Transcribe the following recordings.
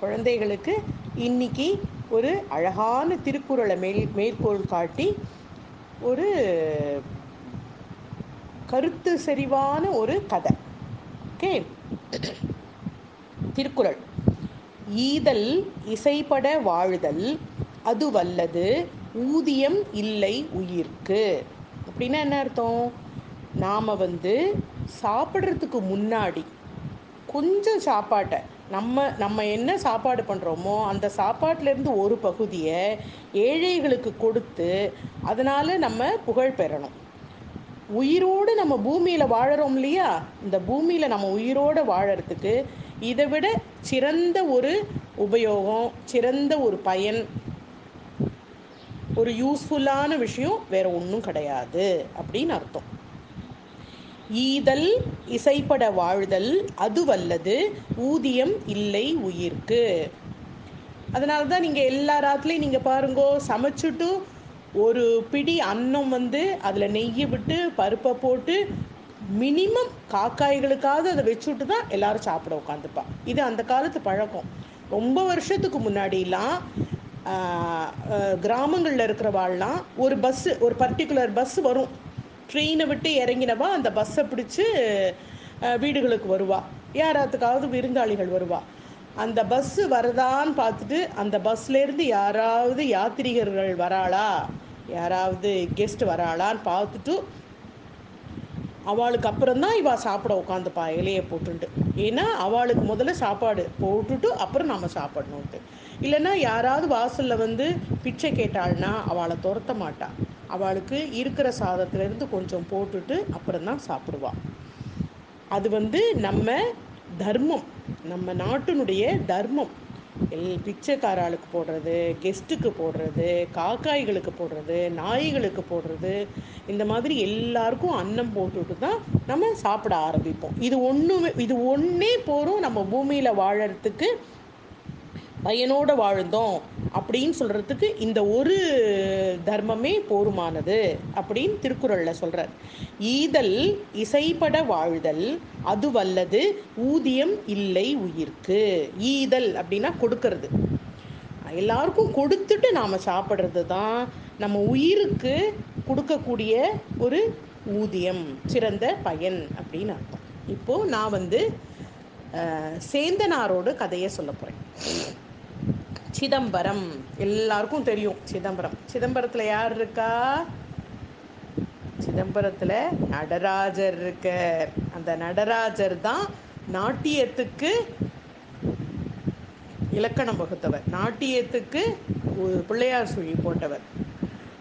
குழந்தைகளுக்கு இன்னைக்கு ஒரு அழகான திருக்குறளை மேல் மேற்கோள் காட்டி ஒரு கருத்து செறிவான ஒரு கதை. ஓகே? திருக்குறள். ஈதல் இசைப்பட வாழுதல் அது வல்லது ஊதியம் இல்லை உயிர்க்கு. அப்படின்னா என்ன அர்த்தம்? நாம் வந்து சாப்பிட்றதுக்கு முன்னாடி கொஞ்சம் சாப்பாட்டை நம்ம நம்ம என்ன சாப்பாடு பண்ணுறோமோ அந்த சாப்பாட்டிலேருந்து ஒரு பகுதியை ஏழைகளுக்கு கொடுத்து அதனால் நம்ம புகழ் பெறணும். உயிரோடு நம்ம பூமியில் வாழறோம் இல்லையா? இந்த பூமியில் நம்ம உயிரோடு வாழறதுக்கு இதை விட சிறந்த ஒரு உபயோகம் சிறந்த ஒரு பயன் ஒரு யூஸ்ஃபுல்லான விஷயம் வேற ஒன்றும் கிடையாது அப்படின்னு அர்த்தம். ஈதல் இசைப்பட வாழ்தல் அது வல்லது ஊதியம் இல்லை உயிர்க்கு. அதனால தான் நீங்கள் எல்லா ராத்துலேயும் நீங்கள் பாருங்கோ சமைச்சிட்டு ஒரு பிடி அன்னம் வந்து அதில் நெய்யை விட்டு பருப்பை போட்டு மினிமம் காக்காய்களுக்காவது அதை வச்சுட்டு தான் எல்லாரும் சாப்பிட உட்காந்துப்பா இது அந்த காலத்து பழக்கம். ரொம்ப வருஷத்துக்கு முன்னாடிலாம் கிராமங்களில் இருக்கிறவாள்லாம் ஒரு பஸ்ஸு ஒரு பர்டிகுலர் பஸ் வரும். ட்ரெயினை விட்டு இறங்கினவா? அந்த பஸ்ஸை பிடிச்சி வீடுகளுக்கு வருவா. யாராத்துக்காவது விருந்தாளிகள் வருவா. அந்த பஸ்ஸு வரதான்னு பார்த்துட்டு அந்த பஸ்லேருந்து யாராவது யாத்திரிகர்கள் வராளா? யாராவது கெஸ்ட் வராளான்னு பார்த்துட்டு அவளுக்கு அப்புறம் தான் இவள் சாப்பிட உட்காந்துப்பா இலையை போட்டுட்டு ஏன்னா அவளுக்கு முதல்ல சாப்பாடு போட்டுட்டு அப்புறம் நம்ம சாப்பிடணுன்ட்டு இல்லைன்னா யாராவது வாசலில் வந்து பிச்சை கேட்டாள்னா அவளை துரத்த மாட்டா. அவளுக்கு இருக்கிற சாதத்துலேருந்து கொஞ்சம் போட்டுட்டு அப்புறம் தான் சாப்பிடுவாள் அது வந்து நம்ம தர்மம் நம்ம நாட்டினுடைய தர்மம். எல் பிச்சைக்காராளுக்கு போடுறது கெஸ்ட்டுக்கு போடுறது காக்காய்களுக்கு போடுறது நாய்களுக்கு போடுறது இந்த மாதிரி எல்லாருக்கும் அன்னம் போட்டுட்டு தான் நம்ம சாப்பிட ஆரம்பிப்போம். இது ஒன்றுமே இது ஒன்றே போகிறோம் நம்ம பூமியில் வாழறதுக்கு பயனோடு வாழ்ந்தோம். அப்படின்னு சொல்கிறதுக்கு இந்த ஒரு தர்மமே போருமானது அப்படின்னு திருக்குறளில் சொல்கிறார் ஈதல் இசைப்பட வாழ்தல் அது வல்லது ஊதியம் இல்லை உயிர்க்கு. ஈதல் அப்படின்னா கொடுக்கறது. எல்லாருக்கும் கொடுத்துட்டு நாம் சாப்பிட்றது தான் நம்ம உயிருக்கு கொடுக்கக்கூடிய ஒரு ஊதியம் சிறந்த பயன் அப்படின்னு அர்த்தம். இப்போது நான் வந்து சேந்தனாரோட கதையை சொல்ல போகிறேன் சிதம்பரம். எல்லாருக்கும் தெரியும் சிதம்பரம். சிதம்பரத்தில் யார் இருக்கா? சிதம்பரத்தில் நடராஜர் இருக்கார் அந்த நடராஜர் தான் நாட்டியத்துக்கு இலக்கணம் வகுத்தவர். நாட்டியத்துக்கு பிள்ளையார் சுழி போட்டவர்.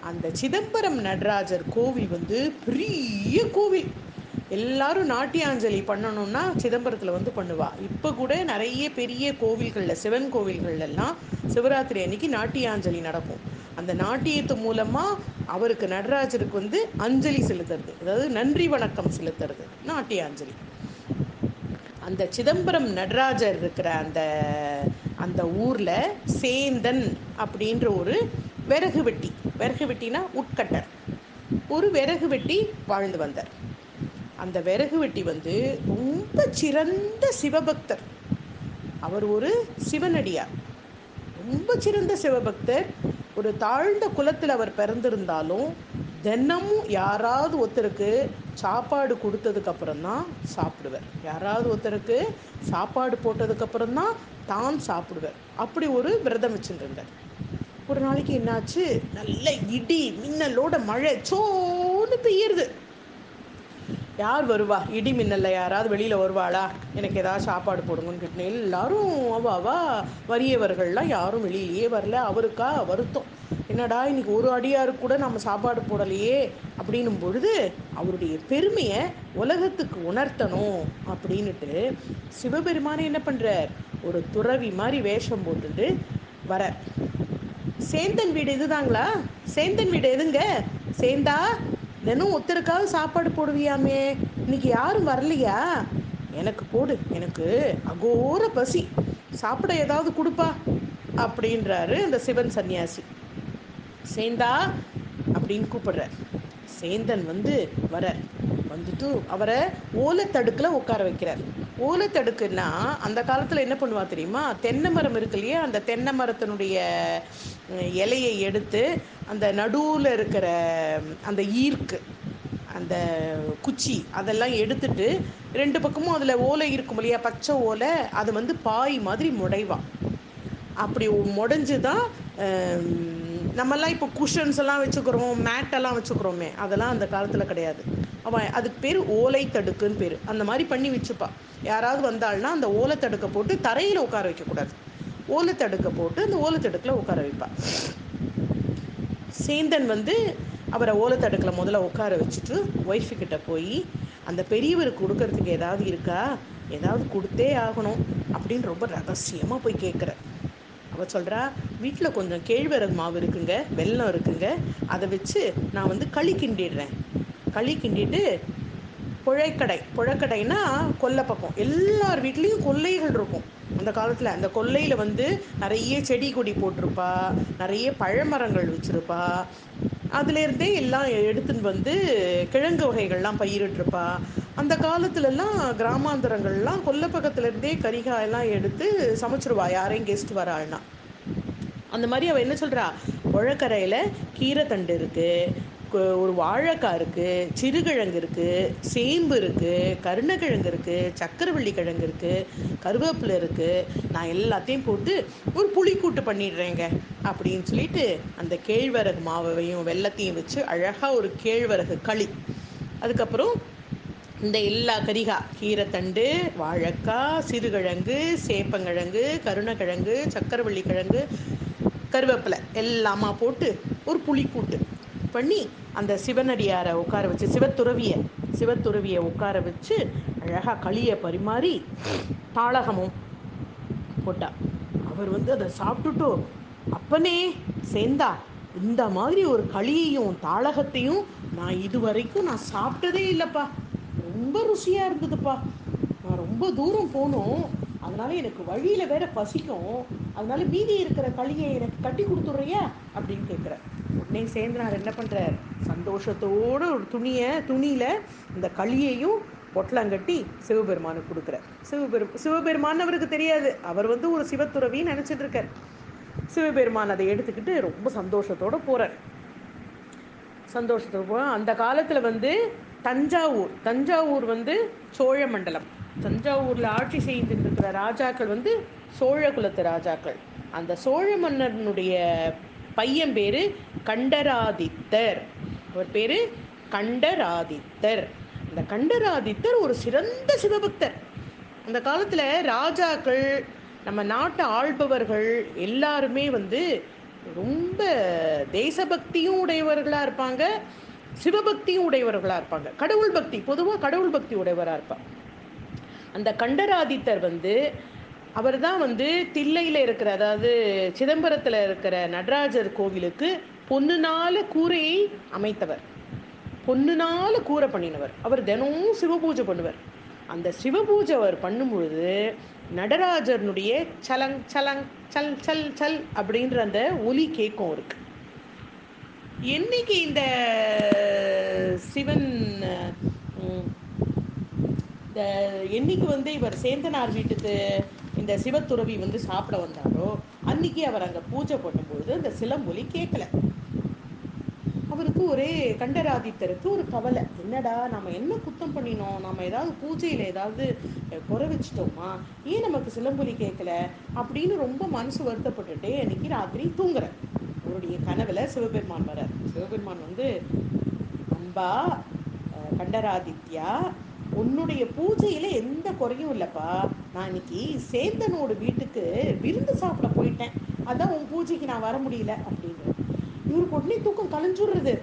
அந்த சிதம்பரம் நடராஜர் கோவில் வந்து பெரிய கோவில். எல்லாரும் நாட்டியாஞ்சலி பண்ணணும்னா சிதம்பரத்தில் வந்து பண்ணுவா. இப்போ கூட நிறைய பெரிய கோவில்களில் சிவன் கோவில்கள்லாம் சிவராத்திரி அன்னைக்கு நாட்டியாஞ்சலி நடக்கும். அந்த நாட்டியத்து மூலமாக அவருக்கு நடராஜருக்கு வந்து அஞ்சலி செலுத்துறது. அதாவது நன்றி வணக்கம் செலுத்துறது. நாட்டியாஞ்சலி அந்த சிதம்பரம் நடராஜர் இருக்கிற அந்த அந்த ஊரில் சேந்தன் அப்படின்ற ஒரு விறகு வெட்டி. விறகு வெட்டினா உட்கட்டர். ஒரு விறகு வெட்டி வாழ்ந்து வந்தார். அந்த விறகு வெட்டி வந்து ரொம்ப சிறந்த சிவபக்தர். அவர் ஒரு சிவனடியார். ரொம்ப சிறந்த சிவபக்தர். ஒரு தாழ்ந்த குலத்தில் அவர் பிறந்திருந்தாலும் தினமும் யாராவது ஒருத்தருக்கு சாப்பாடு கொடுத்ததுக்கப்புறம் தான் சாப்பிடுவார். யாராவது ஒருத்தருக்கு சாப்பாடு போட்டதுக்கு தான் தான் சாப்பிடுவார். அப்படி ஒரு விரதம் வச்சுருந்தார். ஒரு நாளைக்கு என்னாச்சு? நல்ல இடி மின்னலோட மழை சோன்னு பெய்யுறது யார் வருவா? இடி மின்னலில் யாராவது வெளியில் வருவாளா? எனக்கு ஏதாவது சாப்பாடு போடுங்கன்னு கேட்டேன். எல்லாரும் அவா அவா வறியவர்கள்லாம் யாரும் வெளியிலேயே வரல. அவருக்கா வருத்தம். என்னடா இன்னைக்கு ஒரு அடியாருக்கு கூட நம்ம சாப்பாடு போடலையே? அப்படின்னும் பொழுது அவருடைய பெருமையை உலகத்துக்கு உணர்த்தணும் அப்படின்னுட்டு சிவபெருமானை என்ன பண்ணுறார் ஒரு துறவி மாதிரி வேஷம் போட்டுட்டு வர சேந்தன் வீடு இதுதாங்களா? சேந்தன் வீடு எதுங்க? சேந்தா தினம் ஒருத்தருக்காவது சாப்பாடு போடுவியாமே. இன்னைக்கு யாரும் வரலையா? எனக்கு போடு எனக்கு அகோர பசி. சாப்பிட ஏதாவது கொடுப்பா அப்படின்றாரு அந்த சிவன் சன்னியாசி சேந்தா அப்படின்னு கூப்பிடுறார் சேந்தன் வந்து வர வந்துட்டு அவரை ஓலை தடுக்கில் உட்கார வைக்கிறார். ஊலத்தடுக்குன்னா அந்த காலத்தில் என்ன பண்ணுவா தெரியுமா? தென்னை மரம் இருக்கு இல்லையா? அந்த தென்னை மரத்தினுடைய இலையை எடுத்து அந்த நடுவில் இருக்கிற அந்த ஈர்க்கு அந்த குச்சி அதெல்லாம் எடுத்துட்டு ரெண்டு பக்கமும் அதில் ஓலை இருக்கும் இல்லையா? பச்சை ஓலை அது வந்து பாய் மாதிரி முடைவான் அப்படி முடைஞ்சு தான் நம்மெல்லாம் இப்போ குஷன்ஸ் எல்லாம் வச்சுக்கிறோம் மேட்டெல்லாம் வச்சுக்கிறோமே அதெல்லாம் அந்த காலத்தில் கிடையாது. அவன் அதுக்கு பேர் ஓலை தடுக்குன்னு பேர். அந்த மாதிரி பண்ணி வச்சுப்பான் யாராவது வந்தாள்னா அந்த ஓலை தடுக்க போட்டு தரையில் உட்கார வைக்கக்கூடாது. ஓலை தடுக்க போட்டு அந்த ஓலை தடுக்கில் உட்கார வைப்பான் சேந்தன் வந்து அவரை ஓலை தடுக்கில் முதல்ல உட்கார வச்சுட்டு ஒய்ஃபு கிட்ட போய் அந்த பெரியவருக்கு கொடுக்கறதுக்கு ஏதாவது இருக்கா? ஏதாவது கொடுத்தே ஆகணும் அப்படின்னு ரொம்ப ரகசியமாக போய் கேட்குற அவ சொல்கிறா வீட்டில் கொஞ்சம் கேழ்வரகு மாவு இருக்குங்க வெல்லம் இருக்குங்க. அதை வச்சு நான் வந்து களி கிண்டிடுறேன் களி கிண்டிட்டு புழைக்கடை. புழைக்கடைன்னா கொல்லை பக்கம். எல்லார் வீட்லேயும் கொல்லைகள் இருக்கும். அந்த காலத்தில் அந்த கொல்லையில் வந்து நிறைய செடி கொடி போட்டிருப்பா. நிறைய பழமரங்கள் வச்சுருப்பா. அதுலேருந்தே எல்லாம் எடுத்துன்னு வந்து கிழங்கு வகைகள்லாம் பயிரிட்டிருப்பா. அந்த காலத்துலலாம் கிராமாந்தரங்கள்லாம் கொல்லப்பக்கத்துலேருந்தே கரிகாயெல்லாம் எடுத்து சமைச்சிருவா. யாரையும் கெஸ்ட் வராள்னா அந்த மாதிரி அவள் என்ன சொல்கிறா புழக்கரையில் கீரைத்தண்டு இருக்குது ஒரு வாழைக்காய் இருக்குது சிறுகிழங்கு இருக்குது சேம்பு இருக்குது கருணக்கிழங்கு இருக்குது சக்கரவள்ளி கிழங்கு இருக்குது கருவேப்பிலை இருக்குது நான் எல்லாத்தையும் போட்டு ஒரு புளிக்கூட்டு பண்ணிடுறேங்க அப்படின்னு சொல்லிட்டு அந்த கேழ்வரகு மாவையும் வெள்ளத்தையும் வச்சு அழகாக ஒரு கேழ்வரகு களி. அதுக்கப்புறம் இந்த எல்லா கரிகா கீரைத்தண்டு வாழைக்காய் சிறுகிழங்கு சேப்பங்கிழங்கு கருணக்கிழங்கு சக்கரவள்ளி கிழங்கு கருவேப்பிலை எல்லாமா போட்டு ஒரு புளிக்கூட்டு. பண்ணி அந்த சிவனடியாரை உட்கார வச்சு சிவத்துறவிய சிவத்துறவியை உட்கார வச்சு அழகாக களியை பரிமாறி தாளகமும் போட்டா. அவர் வந்து அதை சாப்பிட்டுட்டு அப்பனே சேர்ந்தா இந்த மாதிரி ஒரு களியையும் தாளகத்தையும் நான் இது வரைக்கும் நான் சாப்பிட்டதே இல்லைப்பா. ரொம்ப ருசியாக இருந்ததுப்பா. நான் ரொம்ப தூரம் போகணும் அதனால எனக்கு வழியில் வேற பசிக்கும். அதனால மீதி இருக்கிற களியை எனக்கு கட்டி கொடுத்துட்றியா? அப்படின்னு கேட்குறேன் உடனே சேந்திரனார் என்ன பண்ணுறார் சந்தோஷத்தோடு ஒரு துணியை துணியில் இந்த களியையும் பொட்டலங்கட்டி சிவபெருமானுக்கு கொடுக்குறார். சிவபெரும் சிவபெருமான் அவருக்கு தெரியாது. அவர் வந்து ஒரு சிவத்துறவின்னு நினச்சிட்டு இருக்கார். சிவபெருமான் அதை எடுத்துக்கிட்டு ரொம்ப சந்தோஷத்தோட போகிறார் சந்தோஷத்தோட போகிறார் அந்த காலத்தில் வந்து தஞ்சாவூர் தஞ்சாவூர் வந்து சோழ மண்டலம். தஞ்சாவூரில் ஆட்சி செய்துட்டு இருக்கிற ராஜாக்கள் வந்து சோழ குலத்து ராஜாக்கள். அந்த சோழ மன்னனுடைய பையன் பேர் கண்டராதித்தர். அவர் பேர் கண்டராதித்தர். அந்த கண்டராதித்தர் ஒரு சிறந்த சிவபக்தர். அந்த காலத்தில் ராஜாக்கள் நம்ம நாட்டை ஆள்பவர்கள் எல்லாருமே வந்து ரொம்ப தேசபக்தியும் உடையவர்களாக இருப்பாங்க சிவபக்தியும் உடையவர்களாக இருப்பாங்க. கடவுள் பக்தி பொதுவாக கடவுள் பக்தி உடையவராக இருப்பாங்க அந்த கண்டராதித்தர் வந்து அவர் தான் வந்து தில்லையில் இருக்கிற அதாவது சிதம்பரத்தில் இருக்கிற நடராஜர் கோவிலுக்கு பொண்ணுனால கூரையை அமைத்தவர். பொண்ணுனால கூரை பண்ணினவர். அவர் தினமும் சிவபூஜை பண்ணுவார். அந்த சிவபூஜை அவர் பண்ணும்பொழுது நடராஜர்னுடைய சலங் சலங் சல் சல் சல் அப்படின்ற அந்த ஒலி கேட்கும் இருக்கு என்னைக்கு இந்த சிவன் இந்த என்னைக்கு வந்து இவர் சேந்தனார் வீட்டுக்கு இந்த சிவத்துறவி வந்து சாப்பிட வந்தாரோ அன்னைக்கு அவர் அங்கே பூஜை பண்ணும்பொழுது அந்த சிலம்பொலி கேட்கல அவருக்கு ஒரே கண்டராதித்தருக்கு ஒரு கவலை. என்னடா நம்ம என்ன குத்தம் பண்ணினோம்? நம்ம ஏதாவது பூஜையில் ஏதாவது குறை வச்சிட்டோமா? ஏன் நமக்கு சிலம்பொலி கேட்கல அப்படின்னு ரொம்ப மனசு வருத்தப்பட்டுட்டே அன்னைக்கு ராத்திரி தூங்குற அவருடைய கனவுல சிவபெருமான் வரார் சிவபெருமான் வந்து அன்பா கண்டராதித்யா உன்னுடைய பூஜையில எந்த குறையும் இல்லப்பா. நான் இன்னைக்கு சேந்தனோட வீட்டுக்கு விருந்து சாப்பிட போயிட்டேன். அதான் உன் பூஜைக்கு நான் வர முடியல அப்படின்னு இவருக்கு உடனே தூக்கம் கலைஞ்சுடுறது.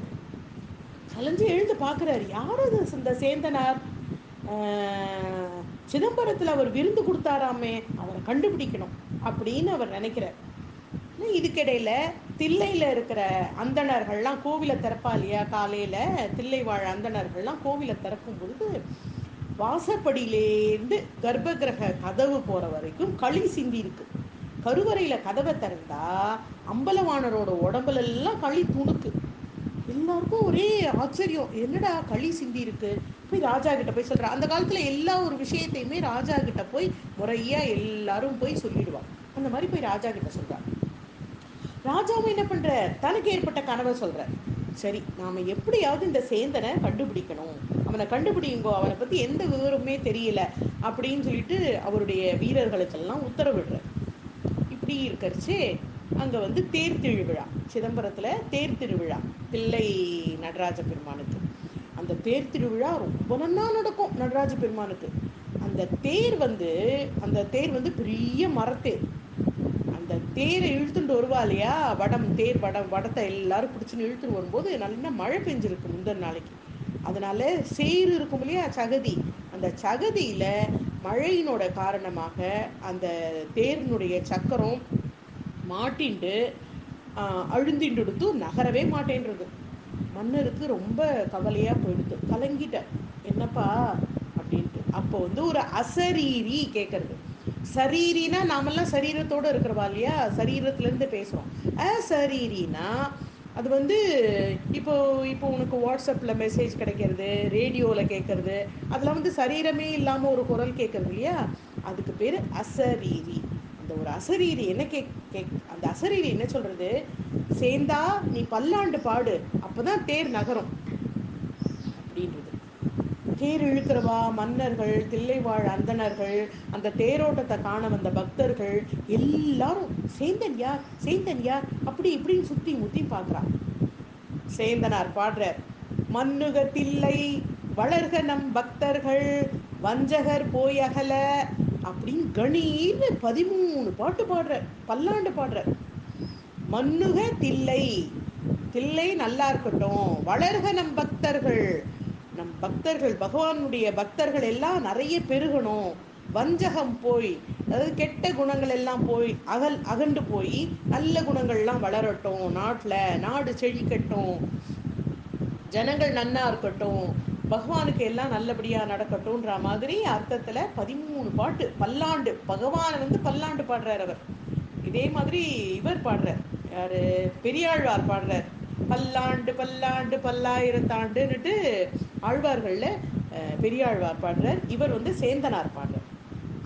கலைஞ்சு எழுந்து பார்க்குறாரு யார் அது இந்த சேந்தனார்? சிதம்பரத்துல சிதம்பரத்தில் அவர் விருந்து கொடுத்தாராமே அவரை கண்டுபிடிக்கணும் அப்படின்னு அவர் நினைக்கிறார். இதுக்கிடையில தில்லையில் இருக்கிற அந்தணர்கள்லாம் கோவிலை திறப்பா இல்லையா? காலையில் தில்லை வாழ் அந்தணர்கள்லாம் கோவிலை திறக்கும் பொழுது வாசப்படியிலேருந்து கர்ப்பகிரக கதவு போகிற வரைக்கும் களி சிந்தி இருக்கு. கருவறையில் கதவை திறந்தா அம்பலவாணரோட உடம்புல எல்லாம் களி துணுக்கு. எல்லாருக்கும் ஒரே ஆச்சரியம். என்னடா களி சிந்தி இருக்கு? போய் ராஜா கிட்ட போய் சொல்றா. அந்த காலத்துல எல்லா ஒரு விஷயத்தையுமே ராஜா கிட்ட போய் முறையா எல்லாரும் போய் சொல்லிடுவான் அந்த மாதிரி போய் ராஜா கிட்ட சொல்றா. ராஜாவும் என்ன பண்ற? தனக்கு ஏற்பட்ட கனவை சொல்ற. சரி நாம் எப்படியாவது இந்த சேந்தனை கண்டுபிடிக்கணும். அவனை கண்டுபிடிங்கோ அவனை பற்றி எந்த விவரமுமே தெரியல அப்படின்னு சொல்லிட்டு அவருடைய வீரர்களுக்கெல்லாம் உத்தரவிடுற இப்படி இருக்கிறச்சு அங்கே வந்து தேர் திருவிழா சிதம்பரத்தில் தேர் திருவிழா தில்லை நடராஜ பெருமானுக்கு. அந்த தேர் திருவிழா ரொம்ப நன்னா நடக்கும் நடராஜ பெருமானுக்கு. அந்த தேர் வந்து அந்த தேர் வந்து பெரிய மரத்தேர். அந்த தேரை இழுத்துட்டு வருவா இல்லையா? வடம் தேர் வடம் வடத்தை எல்லாரும் பிடிச்சின்னு இழுத்துட்டு வரும்போது நல்லா மழை பெஞ்சிருக்கு முந்தின நாளைக்கு. அதனால சேறு இருக்கும் இல்லையா? சகதி. அந்த சகதியில மழையினோட காரணமாக அந்த தேரினுடைய சக்கரம் மாட்டிண்டு அழுந்திண்டு நகரவே மாட்டேன்றது. மன்னருக்கு ரொம்ப கவலையா போயிடுது. கலங்கிட்ட. என்னப்பா? அப்படின்ட்டு. அப்போ வந்து ஒரு அசரீரி கேட்கறது சரீரினா நாமெல்லாம் சரீரத்தோட இருக்கிறவா இல்லையா? சரீரத்துலேருந்து பேசுகிறோம் பேசுறோம். அசரீரினா அது வந்து இப்போ இப்போ உனக்கு வாட்ஸ்அப்பில் மெசேஜ் கிடைக்கிறது ரேடியோவில் கேட்கறது அதெல்லாம் வந்து சரீரமே இல்லாமல் ஒரு குரல் கேட்கறது இல்லையா? அதுக்கு பேர் அசரீரி. அந்த ஒரு அசரீரி என்ன கேக் கேக் அந்த அசரீரி என்ன சொல்கிறது சேர்ந்தா நீ பல்லாண்டு பாடு அப்பதான் தேர் நகரும். அப்படின்றது. தேர் இழுக்கிறவா மன்னர்கள் தில்லைவாழ் அந்தணர்கள் அந்த தேரோட்டத்தை காண வந்த பக்தர்கள் எல்லாரும் சேந்தன் யார் சேந்தன் யார்? அப்படி இப்படின்னு சுத்தி முத்தி பார்க்கறா சேந்தனார் பாடுறார் மன்னுக தில்லை வளர்க நம் பக்தர்கள் வஞ்சகர் போயகல அப்படின்னு கணீர்னு பதிமூணு பாட்டு பாடுற பல்லாண்டு பாடுற மன்னுக தில்லை தில்லை நல்லா இருக்கட்டும் வளர்க நம் பக்தர்கள் நம் பக்தர்கள் பகவானுடைய பக்தர்கள் எல்லாம் நிறைய பெருகணும். வஞ்சகம் போய் அதாவது கெட்ட குணங்கள் எல்லாம் போய் அகல் அகண்டு போய் நல்ல குணங்கள்லாம் வளரட்டும். நாட்டில் நாடு செழிக்கட்டும் ஜனங்கள் நன்னா இருக்கட்டும். பகவானுக்கு எல்லாம் நல்லபடியாக நடக்கட்டும்ன்ற மாதிரி அர்த்தத்தில் பதிமூணு பாட்டு பல்லாண்டு. பகவானை வந்து பல்லாண்டு பாடுறார் அவர். இதே மாதிரி இவர் பாடுறார். யார்? பெரியாழ்வார் பாடுறார். பல்லாண்டு பல்லாண்டு பல்லாயிரத்தாண்டுன்னுட்டு ஆழ்வார்கள்ல அஹ், பெரியாழ்வார் பாடுறார். இவர் வந்து சேந்தனார் பாடுறார்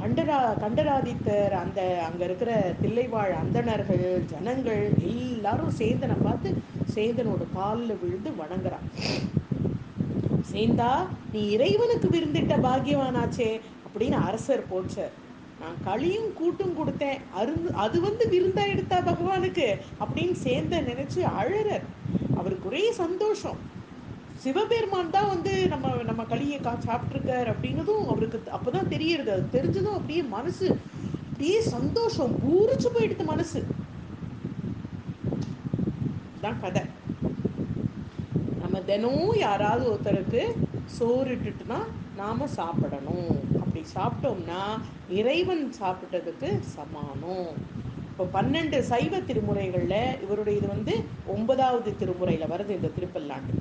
கண்டரா கண்டராதித்தர் அந்த அங்க இருக்கிற தில்லைவாழ் அந்தணர்கள் ஜனங்கள் எல்லாரும் சேந்தனை பார்த்து சேந்தனோட காலில் விழுந்து வணங்குறான். சேந்தா நீ இறைவனுக்கு விருந்திட்ட பாக்கியவானாச்சே அப்படின்னு அரசர் போச்சர் நான் களியும் கூட்டும் கொடுத்தேன். அருந்து அது வந்து விருந்தா எடுத்தா பகவானுக்கு அப்படின்னு சேர்ந்த நினைச்சு அழறர். அவருக்கு ஒரே சந்தோஷம். சிவபெருமான் தான் வந்து நம்ம நம்ம களியை கா சாப்பிட்ருக்கார் அப்படின்னதும் அவருக்கு அப்போதான் தெரியறது. அது தெரிஞ்சதும் அப்படியே மனசு அப்படியே சந்தோஷம். பூரிச்சு போயிடுது மனசு. தான் கதை. நம்ம தினமும் யாராவது ஒருத்தருக்கு சோறு இட்டுட்டுனா நாம சாப்பிடணும். அப்படி சாப்பிட்டோம்னா இறைவன் சாப்பிட்டதுக்கு சமானம் இப்போ பன்னெண்டு சைவ திருமுறைகள்ல இவருடைய இது வந்து ஒன்பதாவது திருமுறையில வருது இந்த திருப்பல்லாண்டு.